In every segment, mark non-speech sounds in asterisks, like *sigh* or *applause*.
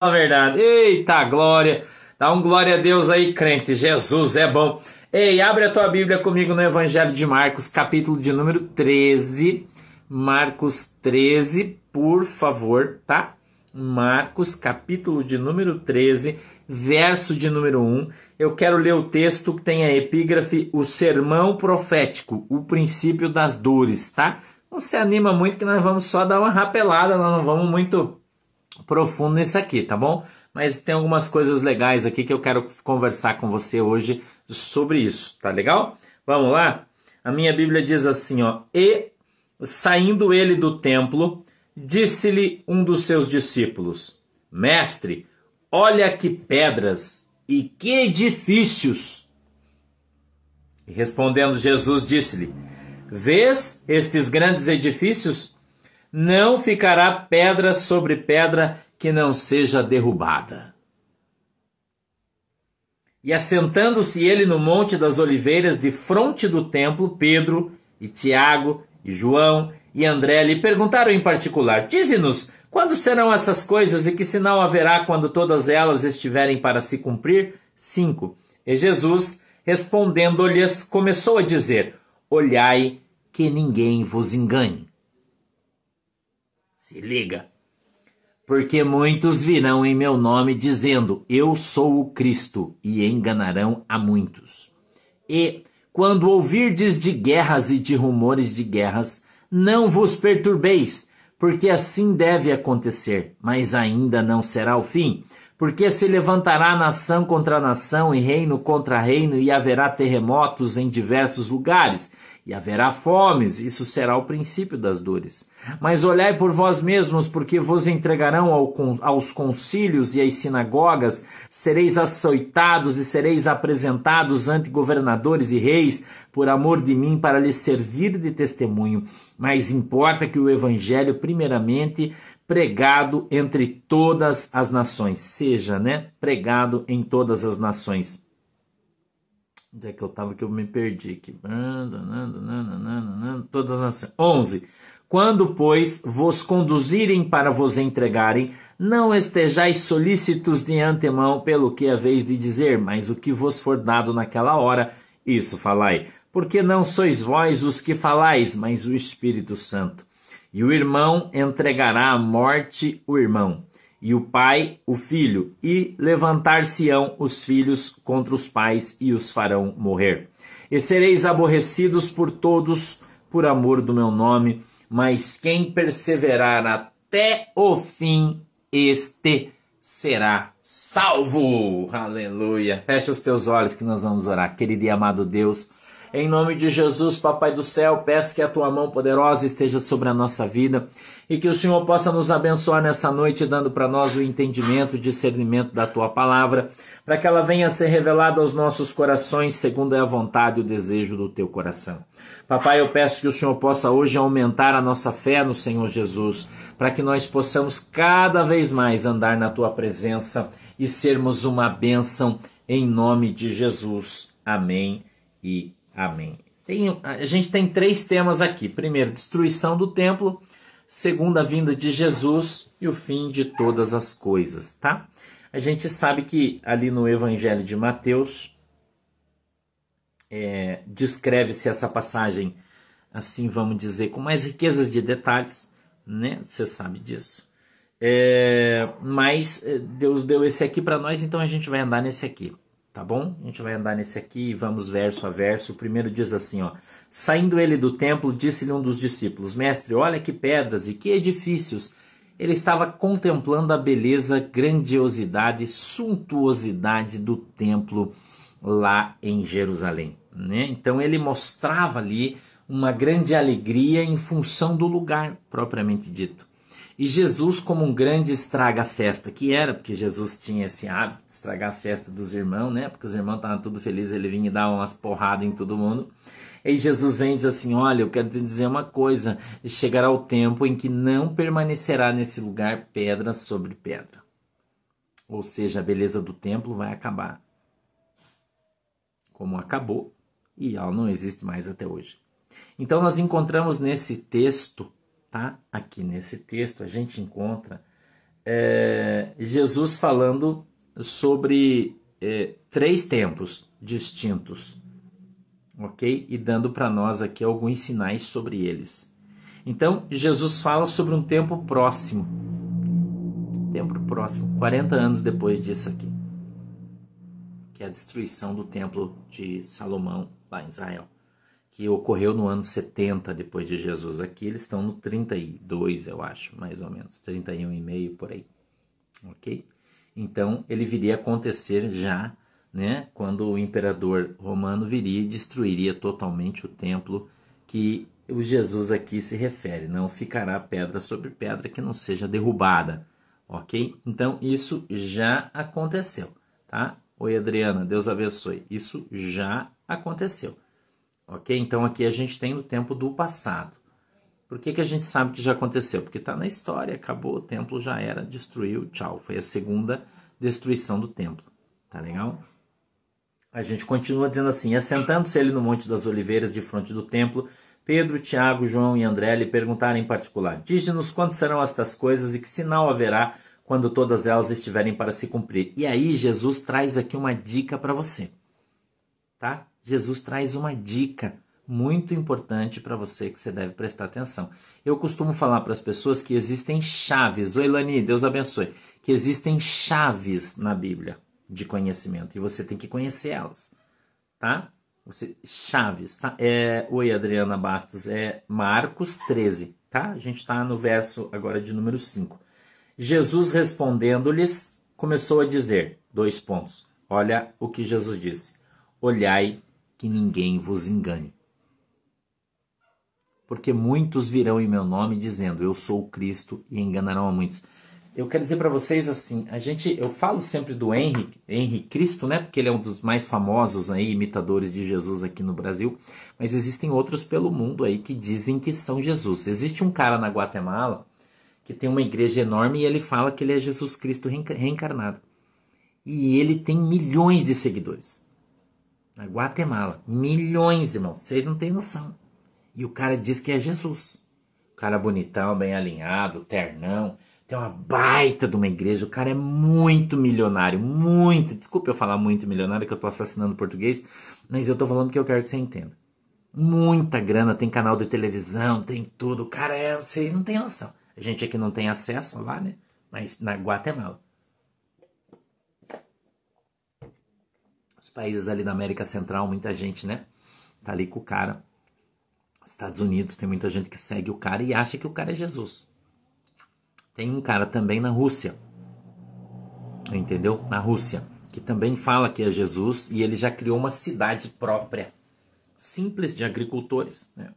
a verdade. Eita glória! Dá um glória a Deus aí, crente. Jesus é bom. Ei, abre a tua Bíblia comigo no Evangelho de Marcos, capítulo de número 13. Marcos 13, por favor, tá? Marcos, capítulo de número 13, verso de número 1. Eu quero ler o texto que tem a epígrafe O Sermão Profético, o princípio das dores, tá? Não se anima muito que nós vamos só dar uma rapelada, nós não vamos muito profundo nisso aqui, tá bom? Mas tem algumas coisas legais aqui que eu quero conversar com você hoje sobre isso, tá legal? Vamos lá? A minha Bíblia diz assim, ó: "E saindo ele do templo, disse-lhe um dos seus discípulos: Mestre, olha que pedras e que edifícios!" E respondendo Jesus disse-lhe: Vês estes grandes edifícios? Não ficará pedra sobre pedra que não seja derrubada. E assentando-se ele no Monte das Oliveiras, de fronte do templo, Pedro e Tiago e João e André lhe perguntaram em particular: Dize-nos, quando serão essas coisas e que sinal haverá quando todas elas estiverem para se cumprir? 5. E Jesus, respondendo-lhes, começou a dizer: Olhai que ninguém vos engane. Se liga. Porque muitos virão em meu nome dizendo: Eu sou o Cristo, e enganarão a muitos. E, quando ouvirdes de guerras e de rumores de guerras, não vos perturbeis, porque assim deve acontecer, mas ainda não será o fim. Porque se levantará nação contra nação e reino contra reino, e haverá terremotos em diversos lugares, e haverá fomes, isso será o princípio das dores. Mas olhai por vós mesmos, porque vos entregarão ao, aos concílios e às sinagogas, sereis açoitados e sereis apresentados ante governadores e reis, por amor de mim, para lhes servir de testemunho. Mas importa que o evangelho, primeiramente, pregado entre todas as nações, seja, né, pregado em todas as nações. Onde é que eu estava que eu me perdi aqui? Todas as nações. 11. Quando, pois, vos conduzirem para vos entregarem, não estejais solícitos de antemão pelo que haveis de dizer, mas o que vos for dado naquela hora, isso falai. Porque não sois vós os que falais, mas o Espírito Santo. E o irmão entregará à morte o irmão, e o pai o filho, e levantar-se-ão os filhos contra os pais e os farão morrer. E sereis aborrecidos por todos por amor do meu nome, mas quem perseverar até o fim, este será salvo. Aleluia. Fecha os teus olhos que nós vamos orar. Querido e amado Deus, em nome de Jesus, Papai do céu, peço que a tua mão poderosa esteja sobre a nossa vida e que o Senhor possa nos abençoar nessa noite, dando para nós o entendimento, o discernimento da tua palavra, para que ela venha a ser revelada aos nossos corações, segundo é a vontade e o desejo do teu coração. Papai, eu peço que o Senhor possa hoje aumentar a nossa fé no Senhor Jesus, para que nós possamos cada vez mais andar na tua presença e sermos uma bênção em nome de Jesus. Amém e Amém. Tem, a gente tem três temas aqui. Primeiro, destruição do templo. Segundo, a vinda de Jesus e o fim de todas as coisas, tá? A gente sabe que ali no Evangelho de Mateus é, descreve-se essa passagem, assim vamos dizer, com mais riquezas de detalhes, né? Você sabe disso. É, mas é, Deus deu esse aqui para nós, então a gente vai andar nesse aqui tá bom? A gente vai andar nesse aqui e vamos verso a verso. O primeiro diz assim, ó: Saindo ele do templo, disse-lhe um dos discípulos: Mestre, olha que pedras e que edifícios. Ele estava contemplando a beleza, grandiosidade, suntuosidade do templo lá em Jerusalém. Né? Então ele mostrava ali uma grande alegria em função do lugar propriamente dito. E Jesus, como um grande estraga-festa que era, porque Jesus tinha esse hábito de estragar a festa dos irmãos, né? Porque os irmãos estavam tudo felizes, ele vinha e dava umas porradas em todo mundo. E Jesus vem e diz assim: Olha, eu quero te dizer uma coisa: chegará o tempo em que não permanecerá nesse lugar pedra sobre pedra. Ou seja, a beleza do templo vai acabar. Como acabou, e ela não existe mais até hoje. Então, nós encontramos nesse texto tá? Aqui nesse texto a gente encontra é, Jesus falando sobre é, três tempos distintos, ok? E dando para nós aqui alguns sinais sobre eles. Então, Jesus fala sobre um tempo próximo. Tempo próximo, 40 anos depois disso aqui. Que é a destruição do templo de Salomão lá em Israel. Que ocorreu no ano 70 depois de Jesus. Aqui eles estão no 32, eu acho, mais ou menos. 31 e meio por aí. Ok? Então, ele viria a acontecer já, né? Quando o imperador romano viria e destruiria totalmente o templo que o Jesus aqui se refere. Não ficará pedra sobre pedra que não seja derrubada, ok? Então isso já aconteceu, tá? Oi Adriana, Deus abençoe. Isso já aconteceu, ok? Então aqui a gente tem no tempo do passado. Por que, que a gente sabe que já aconteceu? Porque está na história, acabou, o templo já era, destruiu, tchau. Foi a segunda destruição do templo, tá legal? A gente continua dizendo assim: assentando-se ele no Monte das Oliveiras, de frente do templo, Pedro, Tiago, João e André lhe perguntaram em particular: Dize-nos quando serão estas coisas e que sinal haverá quando todas elas estiverem para se cumprir. E aí Jesus traz aqui uma dica para você. Tá? Jesus traz uma dica muito importante para você que você deve prestar atenção. Eu costumo falar para as pessoas que existem chaves. Oi, Lani, Deus abençoe. Que existem chaves na Bíblia de conhecimento e você tem que conhecer elas, tá? Você, Chaves, tá? É, oi, Adriana Bastos, é Marcos 13, tá? A gente está no verso agora de número 5. Jesus respondendo-lhes, começou a dizer, dois pontos. Olha o que Jesus disse. Olhai que ninguém vos engane. Porque muitos virão em meu nome dizendo, eu sou o Cristo, e enganarão a muitos eu quero dizer para vocês assim, a gente, eu falo sempre do Henry Cristo, né? Porque ele é um dos mais famosos aí imitadores de Jesus aqui no Brasil, mas existem outros pelo mundo aí que dizem que são Jesus. Existe um cara na Guatemala que tem uma igreja enorme e ele fala que ele é Jesus Cristo reencarnado. E ele tem milhões de seguidores. Na Guatemala, milhões, irmão, vocês não têm noção. E o cara diz que é Jesus. O cara bonitão, bem alinhado, ternão tem uma baita de uma igreja, o cara é muito milionário, muito. Desculpe eu falar muito milionário, que eu tô assassinando português, mas eu tô falando que eu quero que você entenda. Muita grana, tem canal de televisão, tem tudo. O cara é. Vocês não têm noção. A gente aqui não tem acesso lá, né? Mas na Guatemala. Os países ali da América Central, muita gente, né? Tá ali com o cara. Estados Unidos, tem muita gente que segue o cara e acha que o cara é Jesus. Tem um cara também na Rússia, entendeu? Na Rússia, que também fala que é Jesus e ele já criou uma cidade própria, simples de agricultores, né?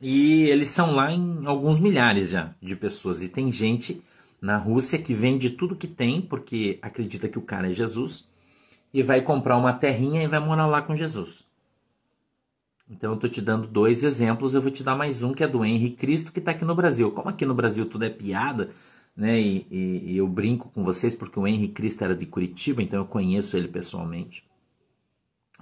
E eles são lá em alguns milhares já de pessoas. E tem gente na Rússia que vende tudo que tem, porque acredita que o cara é Jesus, e vai comprar uma terrinha e vai morar lá com Jesus. Então eu estou te dando dois exemplos, eu vou te dar mais um que é do Henrique Cristo que está aqui no Brasil. Como aqui no Brasil tudo é piada, né? E, e, e eu brinco com vocês porque o Henrique Cristo era de Curitiba, então eu conheço ele pessoalmente.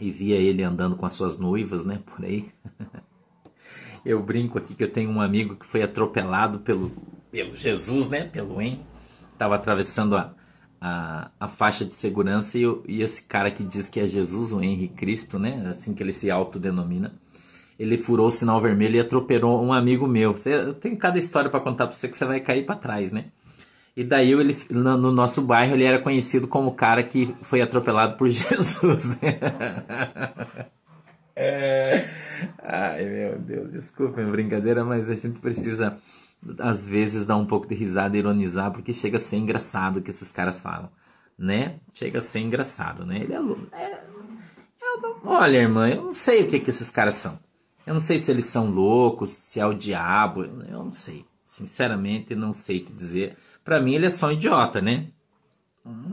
E via ele andando com as suas noivas, né? Por aí. *laughs* eu brinco aqui que eu tenho um amigo que foi atropelado pelo, pelo Jesus, né? Pelo Henrique. Estava atravessando a, a, a faixa de segurança e, e, esse cara que diz que é Jesus, o Henrique Cristo, né? Assim que ele se autodenomina. Ele furou o sinal vermelho e atropelou um amigo meu. Eu tenho cada história para contar para você que você vai cair para trás, né? E daí ele, no, no, nosso bairro ele era conhecido como o cara que foi atropelado por *laughs* Jesus, né? É... Ai meu Deus, desculpem brincadeira, mas a gente precisa às vezes dar um pouco de risada e ironizar, porque chega a ser engraçado o que esses caras falam, né? Chega a ser engraçado, né? Ele é, é, é olha, irmã, eu não sei o que, que esses caras são. Eu não sei se eles são loucos, se é o diabo, eu não sei. Sinceramente, não sei te dizer. Para mim, ele é só um idiota, né?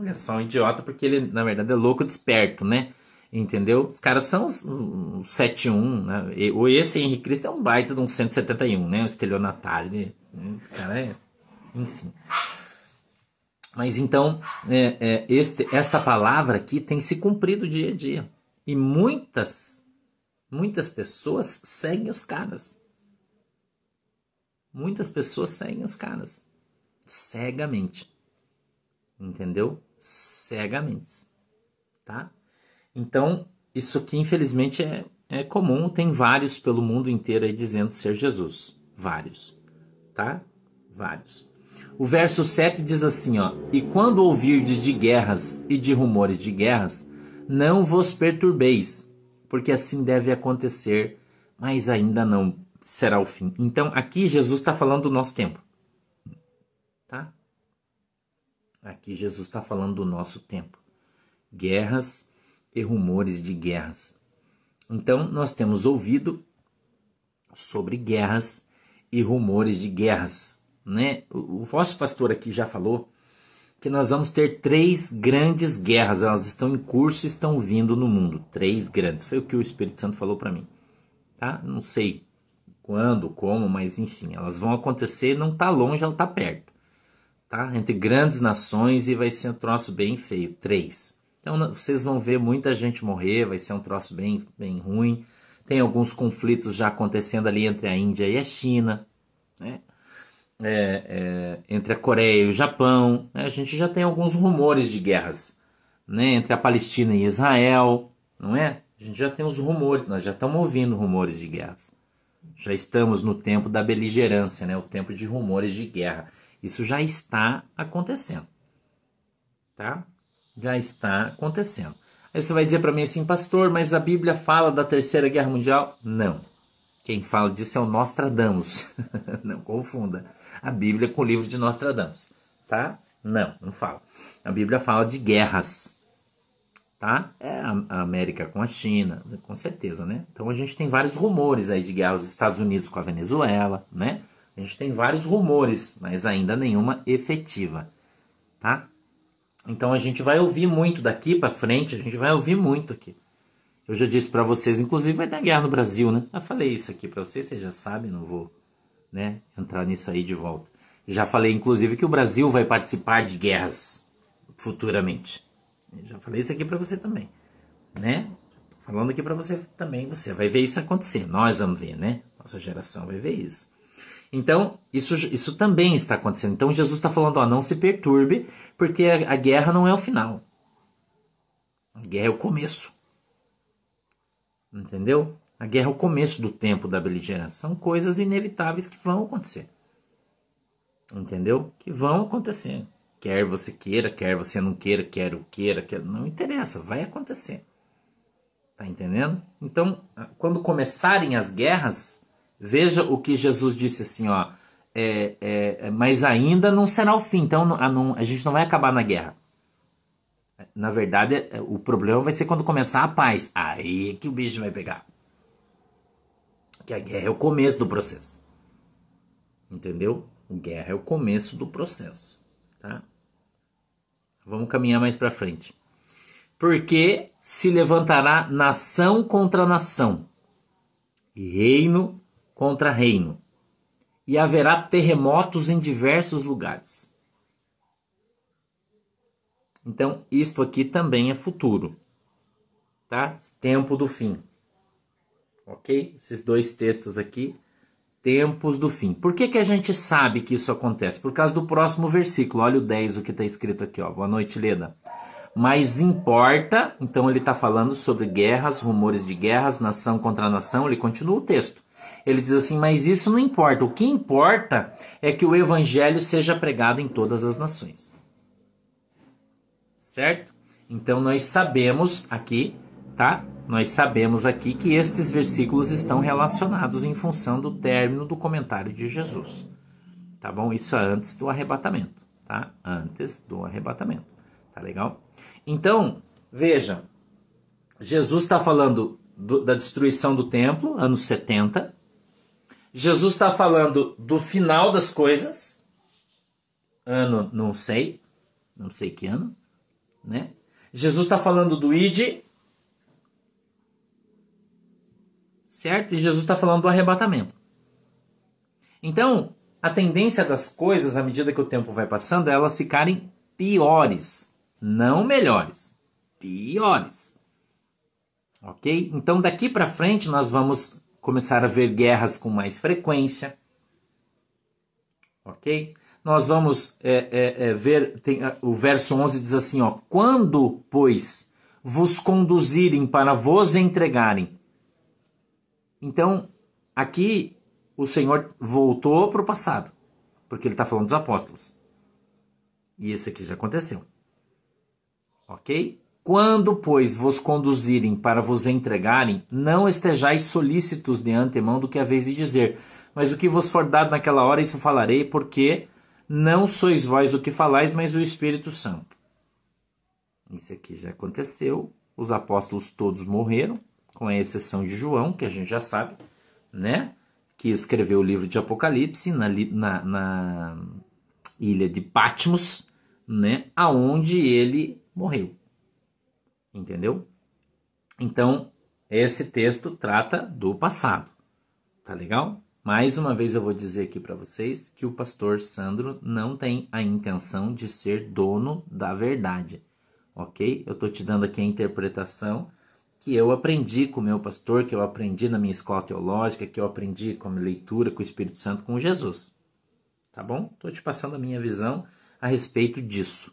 Ele é só um idiota porque ele, na verdade, é louco desperto, né? Entendeu? Os caras são um 71, né? O esse Henrique Cristo é um baita de um 171, né? O estelionatário, né? O cara é. Enfim. Mas então, é, é, este, esta palavra aqui tem se cumprido dia a dia. E muitas, muitas pessoas seguem os caras. Muitas pessoas seguem os caras. Cegamente. Entendeu? Cegamente. Tá? Então, isso aqui, infelizmente, é, é comum. Tem vários pelo mundo inteiro aí dizendo ser Jesus. Vários. Tá? Vários. O verso 7 diz assim, ó: "E quando ouvirdes de guerras e de rumores de guerras, não vos perturbeis, porque assim deve acontecer, mas ainda não será o fim." Então, aqui Jesus está falando do nosso tempo. Tá? Aqui Jesus está falando do nosso tempo. Guerras e rumores de guerras. Então, nós temos ouvido sobre guerras e rumores de guerras né? O, vosso pastor aqui já falou que nós vamos ter três grandes guerras, elas estão em curso e estão vindo no mundo. Três grandes. Foi o que o Espírito Santo falou para mim. Tá? Não sei quando, como, mas enfim, elas vão acontecer, não tá longe, ela tá perto. Tá? Entre grandes nações e vai ser um troço bem feio. Três. Então vocês vão ver muita gente morrer, vai ser um troço bem, bem ruim. Tem alguns conflitos já acontecendo ali entre a Índia e a China. Né? é, é, entre a Coreia e o Japão. Né? A gente já tem alguns rumores de guerras né? entre a Palestina e Israel, não é? A gente já tem os rumores, nós já estamos ouvindo rumores de guerras. Já estamos no tempo da beligerância, né? o tempo de rumores de guerra. Isso já está acontecendo. Tá? Já está acontecendo. Aí você vai dizer para mim assim, pastor, mas a Bíblia fala da Terceira Guerra Mundial? Não. Quem fala disso é o Nostradamus. *laughs* não confunda a Bíblia com o livro de Nostradamus, tá? Não, não fala. A Bíblia fala de guerras, tá? É a América com a China, com certeza, né? Então a gente tem vários rumores aí de guerra, os Estados Unidos com a Venezuela, né? A gente tem vários rumores, mas ainda nenhuma efetiva, tá? Então a gente vai ouvir muito daqui para frente, a gente vai ouvir muito aqui. Eu já disse para vocês, inclusive vai ter guerra no Brasil, né? Eu falei isso aqui para vocês, vocês já sabem, não vou, né, entrar nisso aí de volta. Já falei inclusive que o Brasil vai participar de guerras futuramente. Eu já falei isso aqui para você também, né? Falando aqui para você também, você vai ver isso acontecer. Nós vamos ver, né? Nossa geração vai ver isso. Então, isso, isso também está acontecendo. Então, Jesus está falando, ó, não se perturbe, porque a, a guerra não é o final. A guerra é o começo. Entendeu? A guerra é o começo do tempo da beligerância. São coisas inevitáveis que vão acontecer. Entendeu? Que vão acontecer. Quer você queira, quer você não queira, quer o queira, quer... não interessa, vai acontecer. Tá entendendo? Então, quando começarem as guerras, veja o que Jesus disse assim, ó. É, é, mas ainda não será o fim. Então a, não, a gente não vai acabar na guerra. Na verdade, é, o problema vai ser quando começar a paz. Aí que o bicho vai pegar. Que a guerra é o começo do processo. Entendeu? Guerra é o começo do processo, tá? Vamos caminhar mais para frente. Porque se levantará nação contra nação, e reino contra reino, e haverá terremotos em diversos lugares. Então, isto aqui também é futuro. Tá? Tempo do fim. Ok? Esses dois textos aqui. Tempos do fim. Por que, que a gente sabe que isso acontece? Por causa do próximo versículo. Olha o 10, o que está escrito aqui. Ó. Boa noite, Leda. Mas importa, então ele está falando sobre guerras, rumores de guerras, nação contra nação. Ele continua o texto. Ele diz assim: Mas isso não importa. O que importa é que o evangelho seja pregado em todas as nações certo? Então nós sabemos aqui, tá? Nós sabemos aqui que estes versículos estão relacionados em função do término do comentário de Jesus. Tá bom? Isso é antes do arrebatamento, tá? Antes do arrebatamento. Tá legal? Então, veja, Jesus está falando do, da destruição do templo, anos 70. Jesus está falando do final das coisas, ano não sei, não sei que ano. Né? Jesus está falando do id, certo? E Jesus está falando do arrebatamento. Então, a tendência das coisas, à medida que o tempo vai passando, é elas ficarem piores, não melhores, piores. Ok? Então, daqui para frente, nós vamos começar a ver guerras com mais frequência. Ok? nós vamos é, é, é, ver, tem, o verso 11 diz assim, ó, quando, pois, vos conduzirem para vos entregarem. Então, aqui o Senhor voltou para o passado, porque ele está falando dos apóstolos. E esse aqui já aconteceu. Ok? Quando, pois, vos conduzirem para vos entregarem, não estejais solícitos de antemão do que haveis de dizer, mas o que vos for dado naquela hora, isso falarei, porque não sois vós o que falais, mas o Espírito Santo. Isso aqui já aconteceu. Os apóstolos todos morreram, com a exceção de João, que a gente já sabe, né? Que escreveu o livro de Apocalipse na, na, na ilha de Patmos, né? Aonde ele morreu. Entendeu? Então, esse texto trata do passado. Tá legal? Mais uma vez eu vou dizer aqui para vocês que o pastor Sandro não tem a intenção de ser dono da verdade, ok? Eu estou te dando aqui a interpretação que eu aprendi com o meu pastor, que eu aprendi na minha escola teológica, que eu aprendi com a leitura com o Espírito Santo, com Jesus. Tá bom? Estou te passando a minha visão a respeito disso,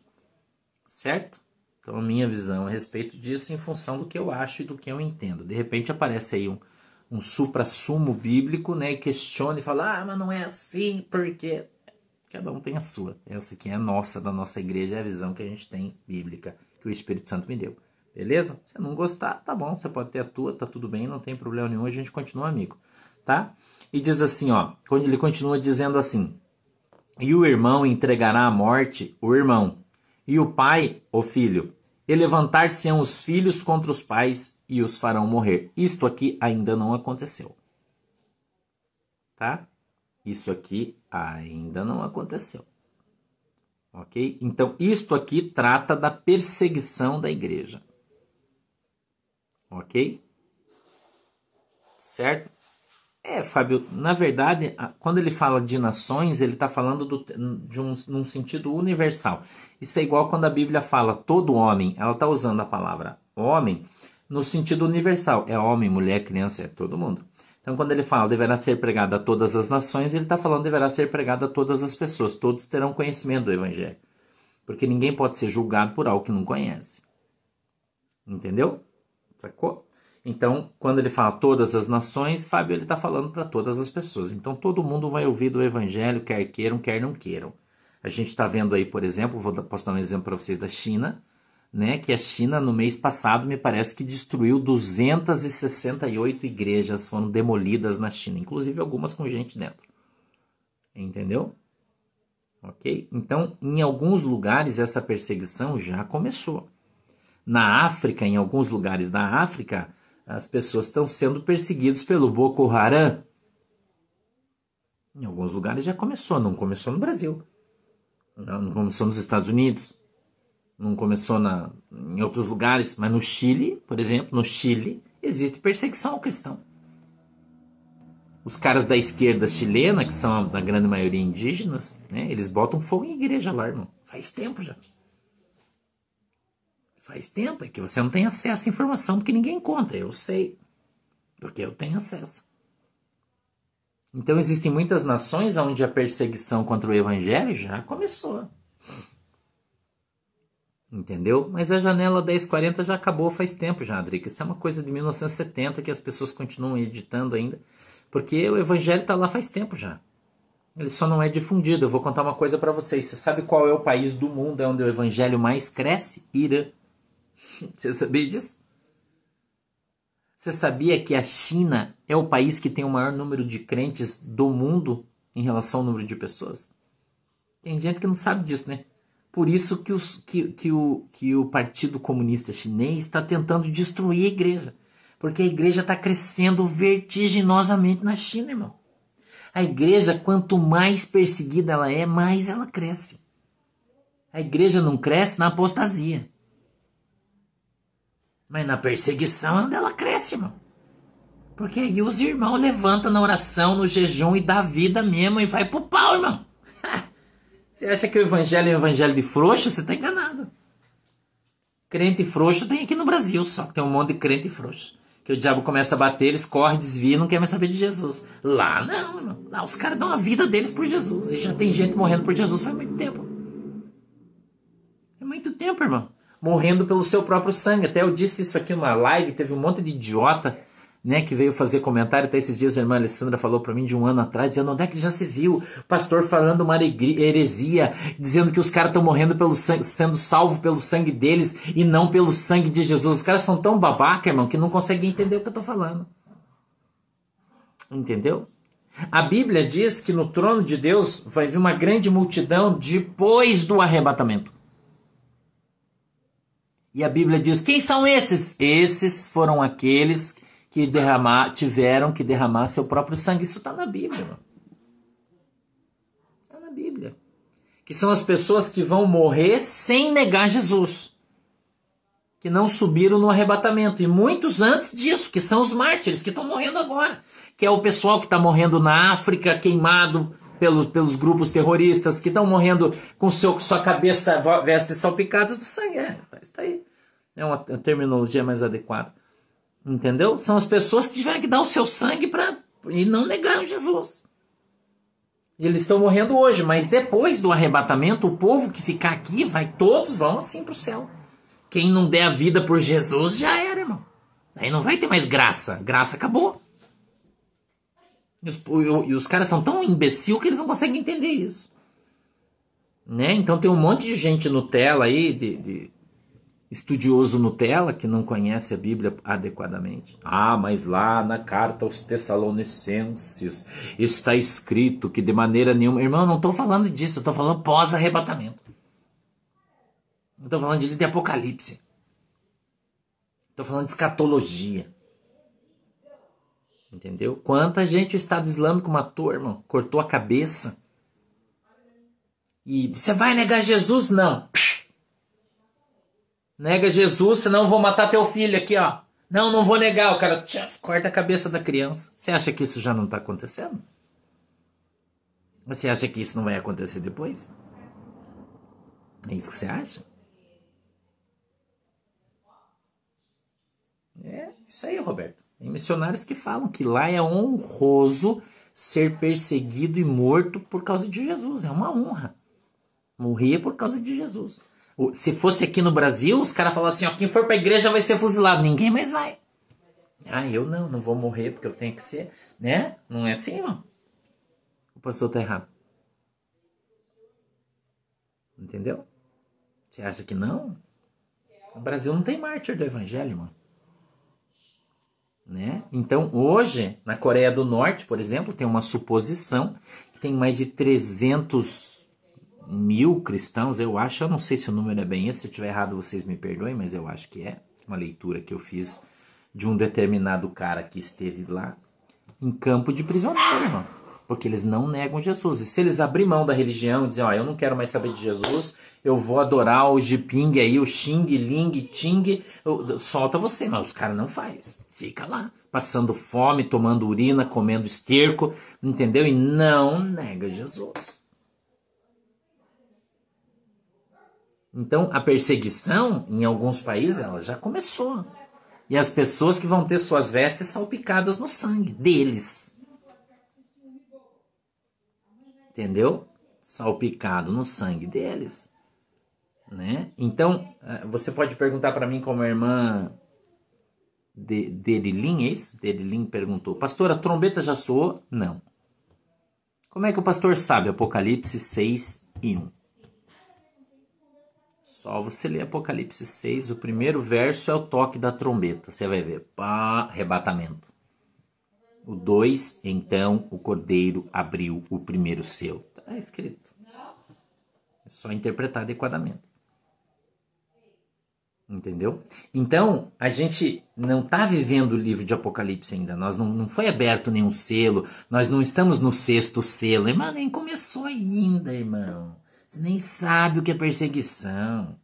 certo? Então, a minha visão a respeito disso em função do que eu acho e do que eu entendo. De repente aparece aí um um supra-sumo bíblico, né, e questiona e fala, ah, mas não é assim, porque cada um tem a sua. Essa aqui é a nossa, da nossa igreja, é a visão que a gente tem bíblica, que o Espírito Santo me deu. Beleza? Se não gostar, tá bom, você pode ter a tua, tá tudo bem, não tem problema nenhum, a gente continua amigo, tá? E diz assim, ó, ele continua dizendo assim: "E o irmão entregará à morte o irmão, e o pai o filho, e levantar-se-ão os filhos contra os pais e os farão morrer. Isto aqui ainda não aconteceu. Tá? Isso aqui ainda não aconteceu. Ok? Então, isto aqui trata da perseguição da igreja. Ok? Certo? É, Fábio, na verdade, quando ele fala de nações, ele está falando do, de um num sentido universal. Isso é igual quando a Bíblia fala todo homem, ela está usando a palavra homem no sentido universal. É homem, mulher, criança, é todo mundo. Então, quando ele fala deverá ser pregado a todas as nações, ele está falando deverá ser pregado a todas as pessoas. Todos terão conhecimento do Evangelho. Porque ninguém pode ser julgado por algo que não conhece. Entendeu? Sacou? Então, quando ele fala todas as nações, Fábio ele está falando para todas as pessoas. Então, todo mundo vai ouvir do Evangelho, quer queiram, quer não queiram. A gente está vendo aí, por exemplo, vou posso dar um exemplo para vocês da China, né? Que a China no mês passado me parece que destruiu 268 igrejas, foram demolidas na China, inclusive algumas com gente dentro. Entendeu? Ok? Então, em alguns lugares essa perseguição já começou. Na África, em alguns lugares da África, as pessoas estão sendo perseguidas pelo Boko Haram. Em alguns lugares já começou, não começou no Brasil, não começou nos Estados Unidos, não começou na, em outros lugares, mas no Chile, por exemplo, no Chile existe perseguição ao cristão. Os caras da esquerda chilena, que são na grande maioria indígenas, né, eles botam fogo em igreja lá, irmão. Faz tempo já. Faz tempo, é que você não tem acesso à informação porque ninguém conta. Eu sei, porque eu tenho acesso. Então existem muitas nações onde a perseguição contra o evangelho já começou. Entendeu? Mas a janela 1040 já acabou faz tempo já, Adrica. Isso é uma coisa de 1970 que as pessoas continuam editando ainda. Porque o evangelho está lá faz tempo já. Ele só não é difundido. Eu vou contar uma coisa para vocês. Você sabe qual é o país do mundo onde o evangelho mais cresce? Irã. Você sabia disso? Você sabia que a China é o país que tem o maior número de crentes do mundo em relação ao número de pessoas? Tem gente que não sabe disso, né? Por isso que, os, que, que, o, que o Partido Comunista Chinês está tentando destruir a igreja. Porque a igreja está crescendo vertiginosamente na China, irmão. A igreja, quanto mais perseguida ela é, mais ela cresce. A igreja não cresce na apostasia. Mas na perseguição ela cresce, irmão. Porque aí os irmãos levantam na oração, no jejum e dá vida mesmo e vai pro pau, irmão. *laughs* você acha que o evangelho é um evangelho de frouxo? Você tá enganado. Crente frouxo tem aqui no Brasil, só que tem um monte de crente frouxo. que o diabo começa a bater, eles correm, desviam, não querem mais saber de Jesus. Lá não, irmão. Lá os caras dão a vida deles por Jesus. E já tem gente morrendo por Jesus faz muito tempo. É muito tempo, irmão. Morrendo pelo seu próprio sangue. Até eu disse isso aqui numa live, teve um monte de idiota né, que veio fazer comentário, até esses dias a irmã Alessandra falou para mim de um ano atrás, dizendo onde é que já se viu pastor falando uma heresia, dizendo que os caras estão morrendo pelo sangue, sendo salvos pelo sangue deles e não pelo sangue de Jesus. Os caras são tão babaca, irmão, que não conseguem entender o que eu tô falando. Entendeu? A Bíblia diz que no trono de Deus vai vir uma grande multidão depois do arrebatamento. E a Bíblia diz: quem são esses? Esses foram aqueles que derramar, tiveram que derramar seu próprio sangue. Isso está na Bíblia. Está na Bíblia. Que são as pessoas que vão morrer sem negar Jesus. Que não subiram no arrebatamento. E muitos antes disso, que são os mártires, que estão morrendo agora. Que é o pessoal que está morrendo na África, queimado pelos, pelos grupos terroristas, que estão morrendo com seu, sua cabeça, vestes salpicadas do sangue. É, está aí. É uma terminologia mais adequada. Entendeu? São as pessoas que tiveram que dar o seu sangue para e não negaram Jesus. Eles estão morrendo hoje, mas depois do arrebatamento, o povo que ficar aqui, vai todos vão assim para o céu. Quem não der a vida por Jesus já era, irmão. Aí não vai ter mais graça. Graça acabou. E os, caras são tão imbecil que eles não conseguem entender isso. Né? Então tem um monte de gente Nutella aí, de, de estudioso Nutella que não conhece a Bíblia adequadamente. Ah, mas lá na carta aos Tessalonicenses está escrito que de maneira nenhuma. Irmão, não estou falando disso, estou falando pós-arrebatamento. Estou falando de de Apocalipse. Estou falando de escatologia. Entendeu? Quanta gente o Estado Islâmico matou, irmão? Cortou a cabeça. E você vai negar Jesus? Não. Nega Jesus, senão eu vou matar teu filho aqui, ó. Não, não vou negar. O cara tchaf, corta a cabeça da criança. Você acha que isso já não está acontecendo? Você acha que isso não vai acontecer depois? É isso que você acha? É isso aí, Roberto. Tem missionários que falam que lá é honroso ser perseguido e morto por causa de Jesus. É uma honra. Morrer por causa de Jesus. Se fosse aqui no Brasil, os caras falam assim: ó, quem for pra igreja vai ser fuzilado, ninguém mais vai. Ah, eu não, não vou morrer porque eu tenho que ser, né? Não é assim, irmão. O pastor tá errado. Entendeu? Você acha que não? O Brasil não tem mártir do evangelho, mano. Né? Então, hoje, na Coreia do Norte, por exemplo, tem uma suposição que tem mais de 300 mil cristãos, eu acho, eu não sei se o número é bem esse, se eu estiver errado vocês me perdoem, mas eu acho que é uma leitura que eu fiz de um determinado cara que esteve lá em campo de prisioneiro, irmão. Porque eles não negam Jesus. E se eles abrir mão da religião e dizer, ó, oh, eu não quero mais saber de Jesus, eu vou adorar o Jiping aí, o Xing, Ling, Ting, solta você. Mas os caras não faz. Fica lá, passando fome, tomando urina, comendo esterco, entendeu? E não nega Jesus. Então, a perseguição em alguns países ela já começou. E as pessoas que vão ter suas vestes salpicadas no sangue deles. Entendeu? Salpicado no sangue deles. Né? Então, eh, você pode perguntar para mim como a irmã de, Derilim, é isso? Derilim perguntou. Pastor, a trombeta já soou? Não. Como é que o pastor sabe? Apocalipse 6 e 1. Só você ler Apocalipse 6, o primeiro verso é o toque da trombeta. Você vai ver, pá, arrebatamento. O 2, então o cordeiro abriu o primeiro selo. Está escrito. É só interpretar adequadamente. Entendeu? Então, a gente não está vivendo o livro de Apocalipse ainda. Nós não, não foi aberto nenhum selo. Nós não estamos no sexto selo. Irmão, nem começou ainda, irmão. Você nem sabe o que é perseguição.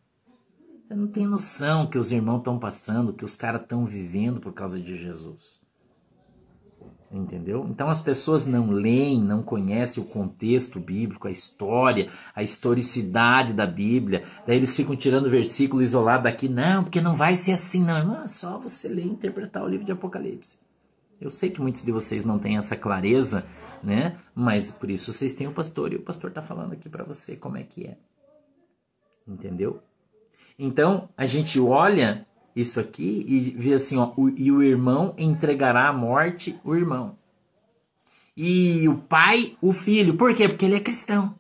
Você não tem noção que os irmãos estão passando, que os caras estão vivendo por causa de Jesus. Entendeu? Então as pessoas não leem, não conhecem o contexto bíblico, a história, a historicidade da Bíblia. Daí eles ficam tirando versículo isolado daqui. Não, porque não vai ser assim, não. Irmão, é só você ler e interpretar o livro de Apocalipse. Eu sei que muitos de vocês não têm essa clareza, né? Mas por isso vocês têm o pastor e o pastor está falando aqui para você como é que é. Entendeu? Então a gente olha isso aqui e vê assim, ó, o, e o irmão entregará à morte o irmão. E o pai, o filho. Por quê? Porque ele é cristão.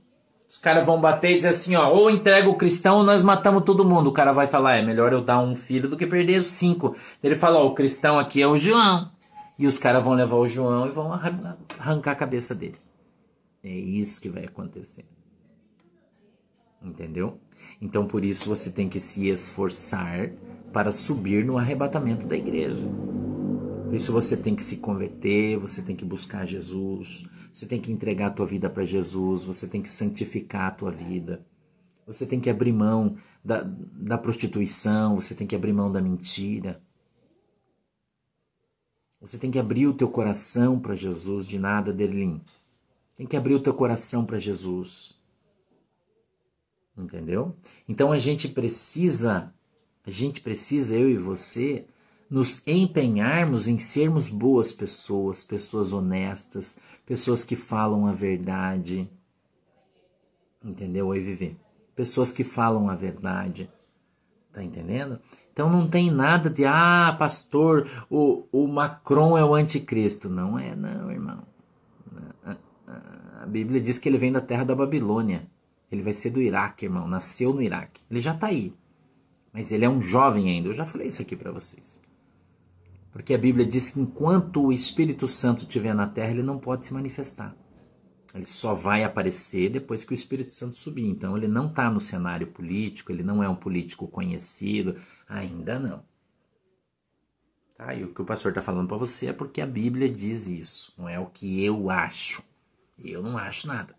Os caras vão bater e dizer assim, ó, ou entrega o cristão ou nós matamos todo mundo. O cara vai falar, é melhor eu dar um filho do que perder os cinco. Ele fala, ó, o cristão aqui é o João. E os caras vão levar o João e vão arrancar a cabeça dele. É isso que vai acontecer. Entendeu? Então por isso você tem que se esforçar para subir no arrebatamento da igreja. Por isso você tem que se converter, você tem que buscar Jesus, você tem que entregar a tua vida para Jesus, você tem que santificar a tua vida. Você tem que abrir mão da, da prostituição, você tem que abrir mão da mentira. Você tem que abrir o teu coração para Jesus, de nada, Derlim. Tem que abrir o teu coração para Jesus. Entendeu? Então a gente precisa a gente precisa, eu e você, nos empenharmos em sermos boas pessoas, pessoas honestas, pessoas que falam a verdade. Entendeu? Oi, Vivi. Pessoas que falam a verdade. Tá entendendo? Então não tem nada de, ah, pastor, o, o Macron é o anticristo. Não é, não, irmão. A Bíblia diz que ele vem da terra da Babilônia. Ele vai ser do Iraque, irmão. Nasceu no Iraque. Ele já está aí. Mas ele é um jovem ainda. Eu já falei isso aqui para vocês. Porque a Bíblia diz que enquanto o Espírito Santo estiver na terra, ele não pode se manifestar. Ele só vai aparecer depois que o Espírito Santo subir. Então ele não está no cenário político, ele não é um político conhecido, ainda não. Tá? E o que o pastor está falando para você é porque a Bíblia diz isso, não é o que eu acho. Eu não acho nada.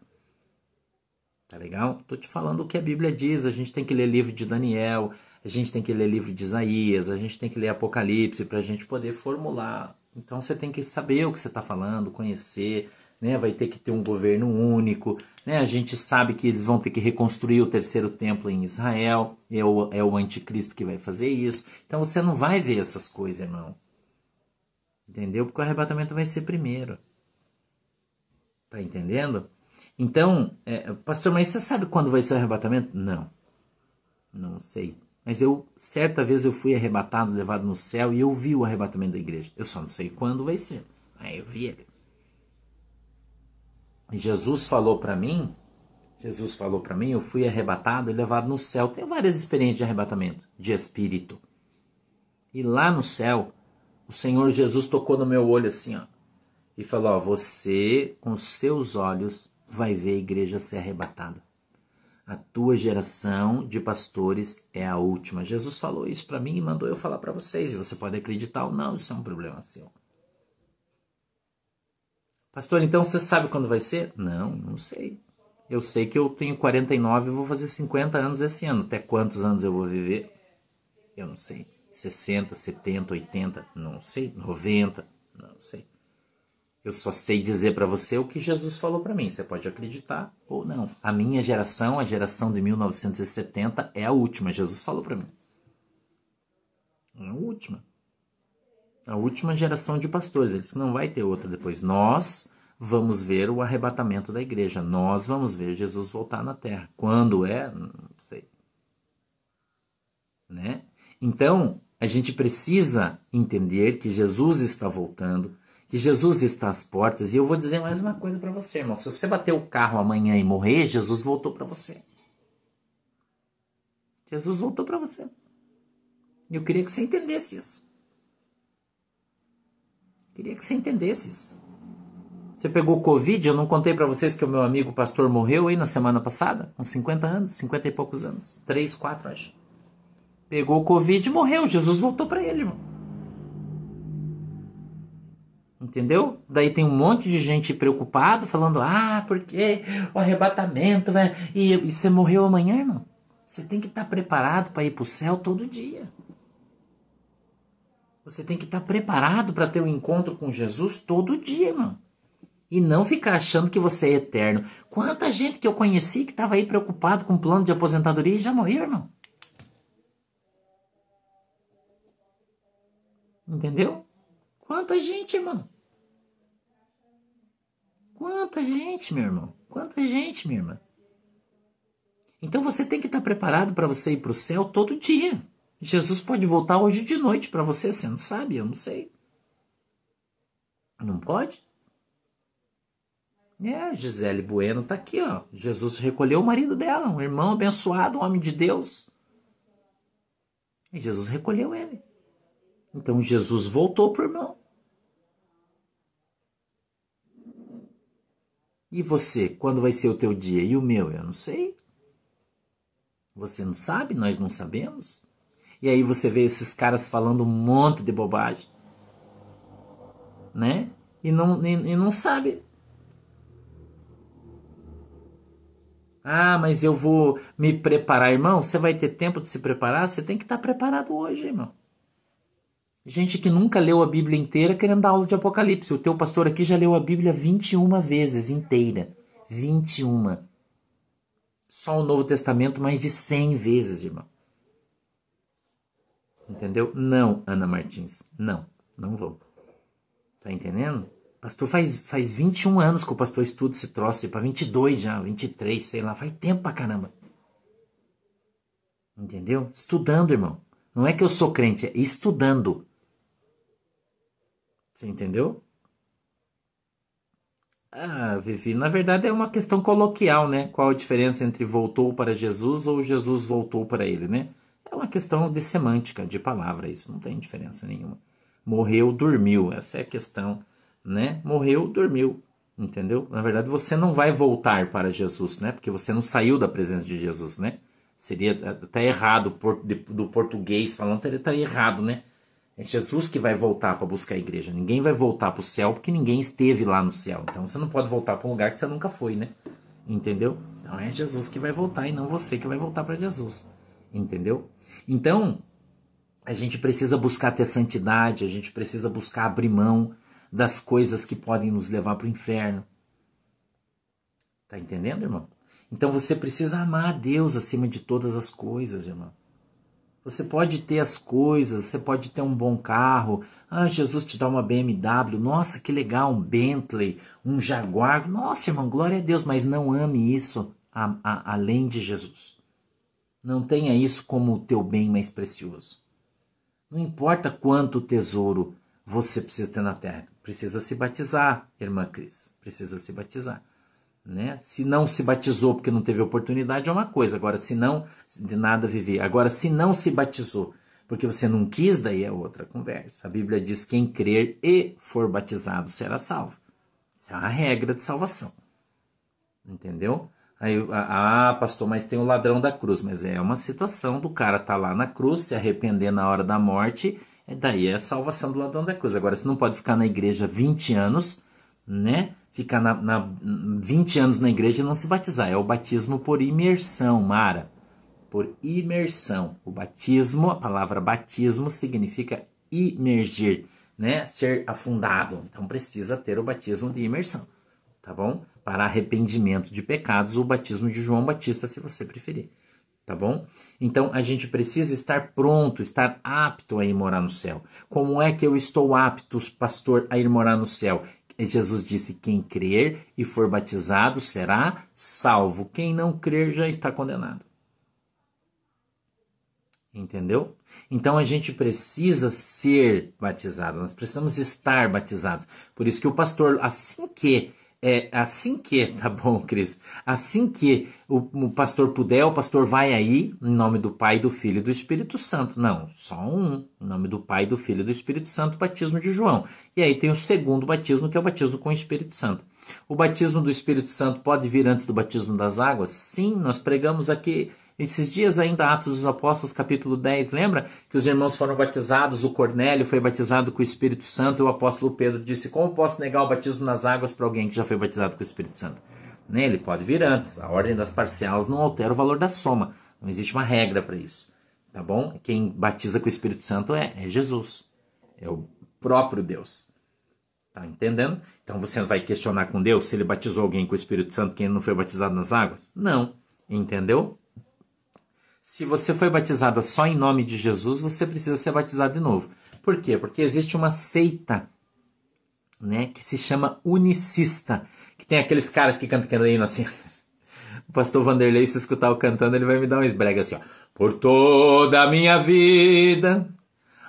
Tá legal? Tô te falando o que a Bíblia diz. A gente tem que ler livro de Daniel, a gente tem que ler livro de Isaías, a gente tem que ler Apocalipse para a gente poder formular. Então você tem que saber o que você está falando, conhecer, né? vai ter que ter um governo único. Né? A gente sabe que eles vão ter que reconstruir o terceiro templo em Israel, é o, é o anticristo que vai fazer isso. Então você não vai ver essas coisas, irmão. Entendeu? Porque o arrebatamento vai ser primeiro. Tá entendendo? Então, é, pastor, mas você sabe quando vai ser o arrebatamento? Não. Não sei. Mas eu, certa vez, eu fui arrebatado, levado no céu, e eu vi o arrebatamento da igreja. Eu só não sei quando vai ser. Aí eu vi ele. Jesus falou para mim, Jesus falou para mim, eu fui arrebatado e levado no céu. Tenho várias experiências de arrebatamento, de espírito. E lá no céu, o Senhor Jesus tocou no meu olho assim, ó, e falou: ó, você com seus olhos vai ver a igreja ser arrebatada. A tua geração de pastores é a última. Jesus falou isso para mim e mandou eu falar para vocês. E você pode acreditar ou não, isso é um problema seu. Pastor, então você sabe quando vai ser? Não, não sei. Eu sei que eu tenho 49 e vou fazer 50 anos esse ano. Até quantos anos eu vou viver? Eu não sei. 60, 70, 80, não sei. 90, não sei. Eu só sei dizer para você o que Jesus falou para mim. Você pode acreditar ou não. A minha geração, a geração de 1970, é a última. Jesus falou para mim. É a última. A última geração de pastores. Ele que não vai ter outra depois. Nós vamos ver o arrebatamento da igreja. Nós vamos ver Jesus voltar na terra. Quando é? Não sei. Né? Então, a gente precisa entender que Jesus está voltando que Jesus está às portas. E eu vou dizer mais uma coisa para você, irmão. Se você bater o carro amanhã e morrer, Jesus voltou para você. Jesus voltou para você. E eu queria que você entendesse isso. Queria que você entendesse isso. Você pegou Covid, eu não contei para vocês que o meu amigo pastor morreu aí na semana passada, com 50 anos, 50 e poucos anos, 3, 4 acho. Pegou Covid e morreu, Jesus voltou para ele, irmão. Entendeu? Daí tem um monte de gente preocupado falando: ah, porque o arrebatamento, vai E, e você morreu amanhã, irmão. Você tem que estar tá preparado para ir para o céu todo dia. Você tem que estar preparado para ter um encontro com Jesus todo dia, irmão. E não ficar achando que você é eterno. Quanta gente que eu conheci que estava aí preocupado com o plano de aposentadoria e já morreu, irmão. Entendeu? Quanta gente, irmão. Quanta gente, meu irmão. Quanta gente, minha irmã. Então você tem que estar preparado para você ir para o céu todo dia. Jesus pode voltar hoje de noite para você, você não sabe, eu não sei. Não pode? É, Gisele Bueno está aqui, ó. Jesus recolheu o marido dela, um irmão abençoado, um homem de Deus. E Jesus recolheu ele. Então Jesus voltou pro irmão. E você, quando vai ser o teu dia? E o meu? Eu não sei. Você não sabe, nós não sabemos. E aí você vê esses caras falando um monte de bobagem. Né? E não, e, e não sabe. Ah, mas eu vou me preparar, irmão. Você vai ter tempo de se preparar? Você tem que estar preparado hoje, irmão. Gente que nunca leu a Bíblia inteira querendo dar aula de Apocalipse. O teu pastor aqui já leu a Bíblia 21 vezes inteira. 21. Só o Novo Testamento mais de 100 vezes, irmão. Entendeu? Não, Ana Martins. Não, não vou. Tá entendendo? Pastor, faz, faz 21 anos que o pastor estuda esse troço, para 22 já, 23, sei lá, faz tempo pra caramba. Entendeu? Estudando, irmão. Não é que eu sou crente, é estudando. Você entendeu? Ah, Vivi, na verdade é uma questão coloquial, né? Qual a diferença entre voltou para Jesus ou Jesus voltou para ele, né? É uma questão de semântica, de palavra, isso não tem diferença nenhuma. Morreu, dormiu, essa é a questão, né? Morreu, dormiu, entendeu? Na verdade, você não vai voltar para Jesus, né? Porque você não saiu da presença de Jesus, né? Seria até errado do português falando, estaria errado, né? É Jesus que vai voltar para buscar a igreja. Ninguém vai voltar para o céu porque ninguém esteve lá no céu. Então você não pode voltar para um lugar que você nunca foi, né? Entendeu? Então é Jesus que vai voltar e não você que vai voltar para Jesus. Entendeu? Então, a gente precisa buscar ter santidade, a gente precisa buscar abrir mão das coisas que podem nos levar para o inferno. Tá entendendo, irmão? Então você precisa amar a Deus acima de todas as coisas, irmão. Você pode ter as coisas, você pode ter um bom carro. Ah, Jesus te dá uma BMW. Nossa, que legal, um Bentley, um Jaguar. Nossa, irmão, glória a Deus, mas não ame isso a, a, além de Jesus. Não tenha isso como o teu bem mais precioso. Não importa quanto tesouro você precisa ter na terra. Precisa se batizar, irmã Cris. Precisa se batizar. Né? Se não se batizou porque não teve oportunidade é uma coisa, agora se não, de nada viver. Agora, se não se batizou porque você não quis, daí é outra conversa. A Bíblia diz: quem crer e for batizado será salvo. Isso é uma regra de salvação. Entendeu? Aí, ah, pastor, mas tem o ladrão da cruz. Mas é uma situação do cara tá lá na cruz, se arrepender na hora da morte, daí é a salvação do ladrão da cruz. Agora, você não pode ficar na igreja 20 anos, né? Ficar na, na, 20 anos na igreja e não se batizar. É o batismo por imersão, Mara. Por imersão. O batismo, a palavra batismo significa imergir, né? Ser afundado. Então precisa ter o batismo de imersão, tá bom? Para arrependimento de pecados, o batismo de João Batista, se você preferir. Tá bom? Então a gente precisa estar pronto, estar apto a ir morar no céu. Como é que eu estou apto, pastor, a ir morar no céu? Jesus disse: Quem crer e for batizado será salvo. Quem não crer já está condenado. Entendeu? Então a gente precisa ser batizado, nós precisamos estar batizados. Por isso que o pastor, assim que é assim que, *laughs* tá bom, Cris? Assim que o, o, pastor puder, o pastor vai aí, em nome do Pai, do Filho e do Espírito Santo. Não, só um. Em nome do Pai, do Filho e do Espírito Santo, batismo de João. E aí tem o segundo batismo, que é o batismo com o Espírito Santo. O batismo do Espírito Santo pode vir antes do batismo das águas? Sim, nós pregamos aqui esses dias ainda, Atos dos Apóstolos, capítulo 10, lembra que os irmãos foram batizados, o Cornélio foi batizado com o Espírito Santo, e o apóstolo Pedro disse: Como posso negar o batismo nas águas para alguém que já foi batizado com o Espírito Santo? Né, ele pode vir antes, a ordem das parciais não altera o valor da soma, não existe uma regra para isso, tá bom? Quem batiza com o Espírito Santo é, é Jesus, é o próprio Deus. Tá entendendo? Então você vai questionar com Deus se ele batizou alguém com o Espírito Santo quem não foi batizado nas águas? Não. Entendeu? Se você foi batizado só em nome de Jesus, você precisa ser batizado de novo. Por quê? Porque existe uma seita né, que se chama unicista, que tem aqueles caras que cantam aquele assim. *laughs* O pastor Vanderlei, se escutar o cantando, ele vai me dar um esbrega assim, ó. Por toda a minha vida,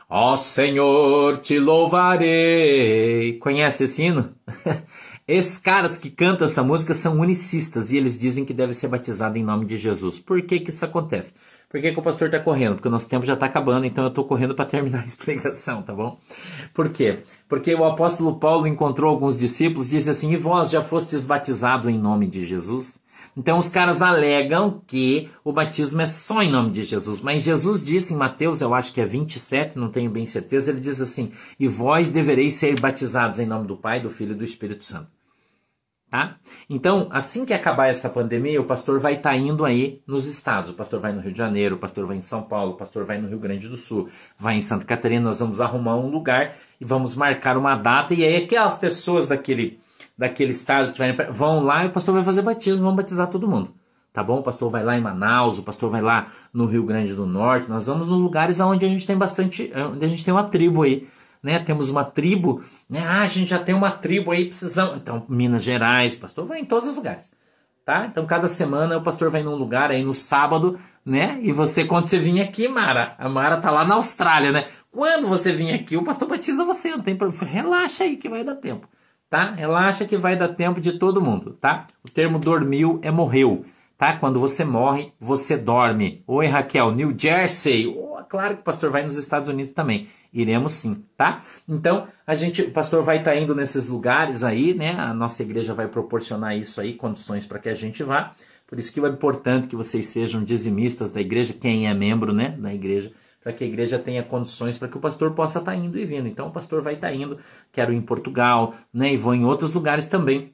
ó Senhor, te louvarei. Conhece esse hino? *laughs* Esses caras que cantam essa música são unicistas e eles dizem que deve ser batizado em nome de Jesus. Por que que isso acontece? Por que, que o pastor está correndo? Porque o nosso tempo já está acabando, então eu estou correndo para terminar *laughs* a explicação, tá bom? Por quê? Porque o apóstolo Paulo encontrou alguns discípulos e disse assim: E vós já fostes batizados em nome de Jesus? Então os caras alegam que o batismo é só em nome de Jesus, mas Jesus disse em Mateus, eu acho que é 27, não tenho bem certeza, ele diz assim: E vós devereis ser batizados em nome do Pai, do Filho e do Espírito Santo. Tá? Então, assim que acabar essa pandemia, o pastor vai estar tá indo aí nos estados. O pastor vai no Rio de Janeiro, o pastor vai em São Paulo, o pastor vai no Rio Grande do Sul, vai em Santa Catarina. Nós vamos arrumar um lugar e vamos marcar uma data. E aí, aquelas pessoas daquele, daquele estado que vão lá e o pastor vai fazer batismo, vão batizar todo mundo. Tá bom? O pastor vai lá em Manaus, o pastor vai lá no Rio Grande do Norte. Nós vamos nos lugares onde a gente tem bastante, onde a gente tem uma tribo aí né? Temos uma tribo, né? Ah, a gente já tem uma tribo aí, precisamos. Então, Minas Gerais, pastor vai em todos os lugares. Tá? Então, cada semana o pastor vai num lugar aí no sábado, né? E você, quando você vir aqui, Mara, a Mara tá lá na Austrália, né? Quando você vir aqui, o pastor batiza você, não tem problema. Relaxa aí que vai dar tempo, tá? Relaxa que vai dar tempo de todo mundo, tá? O termo dormiu é morreu tá? Quando você morre, você dorme. Oi, Raquel, New Jersey. Oh, claro que o pastor vai nos Estados Unidos também. Iremos sim, tá? Então, a gente, o pastor vai estar tá indo nesses lugares aí, né? A nossa igreja vai proporcionar isso aí, condições para que a gente vá. Por isso que é importante que vocês sejam dizimistas da igreja, quem é membro, né, da igreja, para que a igreja tenha condições para que o pastor possa estar tá indo e vindo. Então, o pastor vai estar tá indo, quero ir em Portugal, né, e vou em outros lugares também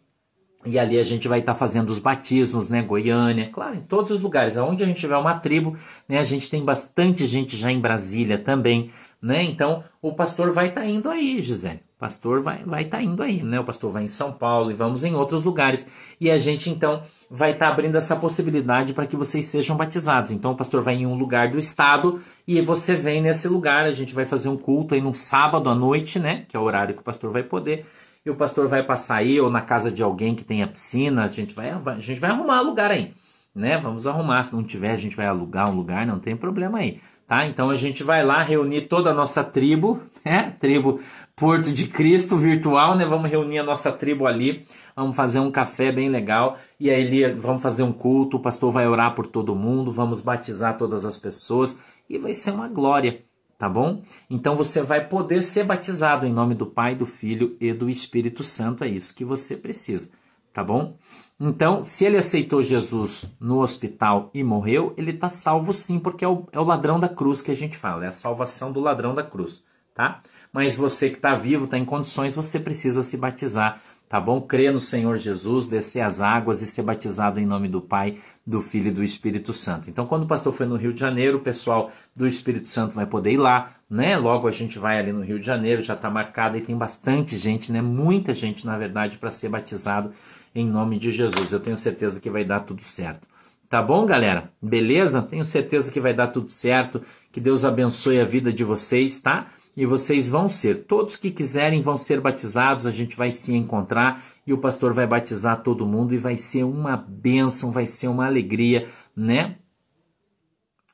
e ali a gente vai estar tá fazendo os batismos, né? Goiânia, claro, em todos os lugares. Onde a gente tiver uma tribo, né? A gente tem bastante gente já em Brasília também, né? Então o pastor vai estar tá indo aí, Gisele. O pastor vai vai estar tá indo aí, né? O pastor vai em São Paulo e vamos em outros lugares. E a gente então vai estar tá abrindo essa possibilidade para que vocês sejam batizados. Então o pastor vai em um lugar do estado e você vem nesse lugar. A gente vai fazer um culto aí no sábado à noite, né? Que é o horário que o pastor vai poder e o pastor vai passar aí ou na casa de alguém que tenha piscina, a gente vai, a gente vai arrumar lugar aí, né? Vamos arrumar, se não tiver, a gente vai alugar um lugar, não tem problema aí, tá? Então a gente vai lá reunir toda a nossa tribo, *laughs* né? Tribo Porto de Cristo virtual, né? Vamos reunir a nossa tribo ali, vamos fazer um café bem legal e aí vamos fazer um culto, o pastor vai orar por todo mundo, vamos batizar todas as pessoas e vai ser uma glória tá bom? Então você vai poder ser batizado em nome do Pai, do Filho e do Espírito Santo, é isso que você precisa, tá bom? Então, se ele aceitou Jesus no hospital e morreu, ele está salvo sim, porque é o, é o ladrão da cruz que a gente fala, é a salvação do ladrão da cruz tá? Mas você que está vivo, está em condições, você precisa se batizar, tá bom? Crer no Senhor Jesus, descer as águas e ser batizado em nome do Pai, do Filho e do Espírito Santo. Então, quando o pastor foi no Rio de Janeiro, o pessoal do Espírito Santo vai poder ir lá, né? Logo a gente vai ali no Rio de Janeiro, já está marcado e tem bastante gente, né? Muita gente, na verdade, para ser batizado em nome de Jesus. Eu tenho certeza que vai dar tudo certo. Tá bom, galera? Beleza? Tenho certeza que vai dar tudo certo. Que Deus abençoe a vida de vocês, tá? E vocês vão ser. Todos que quiserem vão ser batizados, a gente vai se encontrar e o pastor vai batizar todo mundo e vai ser uma bênção, vai ser uma alegria, né?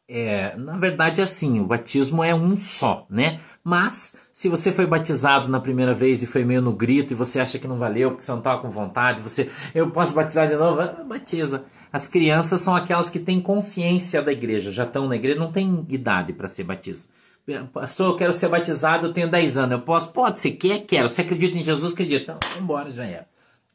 É, na verdade, é assim, o batismo é um só, né? Mas, se você foi batizado na primeira vez e foi meio no grito e você acha que não valeu porque você não estava com vontade, você, eu posso batizar de novo? Batiza. As crianças são aquelas que têm consciência da igreja, já estão na igreja, não tem idade para ser batismo. Pastor, eu quero ser batizado, eu tenho 10 anos. Eu posso? Pode, você quer? Quero. Você acredita em Jesus? Acredita. Então, embora, já era.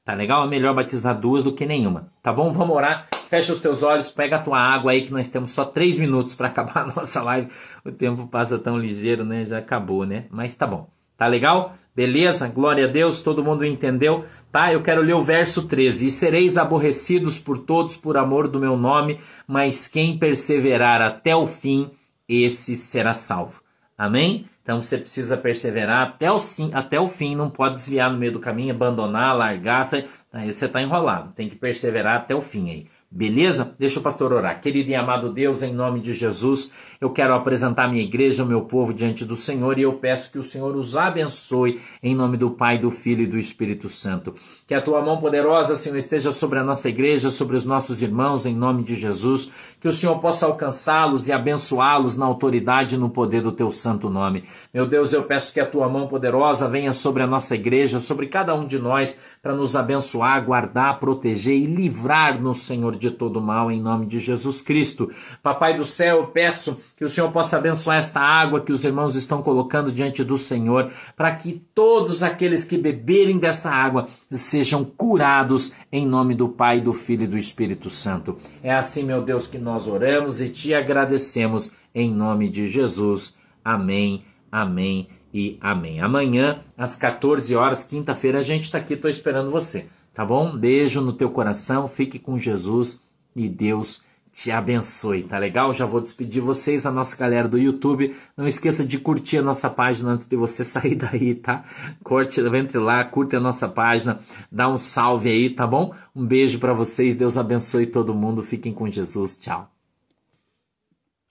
Tá legal? É melhor batizar duas do que nenhuma. Tá bom? Vamos orar. Fecha os teus olhos, pega a tua água aí, que nós temos só 3 minutos para *laughs* acabar a nossa live. O tempo passa tão ligeiro, né? Já acabou, né? Mas tá bom. Tá legal? Beleza? Glória a Deus, todo mundo entendeu? Tá? Eu quero ler o verso 13. E sereis aborrecidos por todos por amor do meu nome, mas quem perseverar até o fim, esse será salvo. Amém? Então você precisa perseverar até o, sim, até o fim, não pode desviar no meio do caminho, abandonar, largar, aí você está enrolado. Tem que perseverar até o fim aí. Beleza? Deixa o pastor orar. Querido e amado Deus, em nome de Jesus, eu quero apresentar minha igreja, o meu povo diante do Senhor e eu peço que o Senhor os abençoe em nome do Pai, do Filho e do Espírito Santo. Que a tua mão poderosa, Senhor, esteja sobre a nossa igreja, sobre os nossos irmãos, em nome de Jesus. Que o Senhor possa alcançá-los e abençoá-los na autoridade e no poder do teu santo nome. Meu Deus, eu peço que a tua mão poderosa venha sobre a nossa igreja, sobre cada um de nós, para nos abençoar, guardar, proteger e livrar-nos, Senhor de todo mal, em nome de Jesus Cristo. Papai do céu, eu peço que o Senhor possa abençoar esta água que os irmãos estão colocando diante do Senhor, para que todos aqueles que beberem dessa água sejam curados em nome do Pai, do Filho e do Espírito Santo. É assim, meu Deus, que nós oramos e te agradecemos em nome de Jesus. Amém, amém e amém. Amanhã, às 14 horas, quinta-feira, a gente está aqui, estou esperando você. Tá bom? Beijo no teu coração, fique com Jesus e Deus te abençoe, tá legal? Já vou despedir vocês, a nossa galera do YouTube. Não esqueça de curtir a nossa página antes de você *laughs* sair daí, tá? Curte, entre lá, curte a nossa página, dá um salve aí, tá bom? Um beijo para vocês, Deus abençoe todo mundo, fiquem com Jesus, tchau.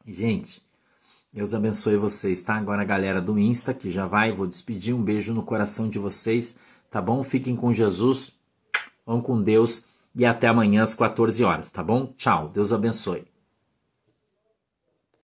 Gente, Deus abençoe vocês, tá? Agora a galera do Insta que já vai, vou despedir, um beijo no coração de vocês, tá bom? Fiquem com Jesus. Vão com Deus e até amanhã às 14 horas, tá bom? Tchau, Deus abençoe.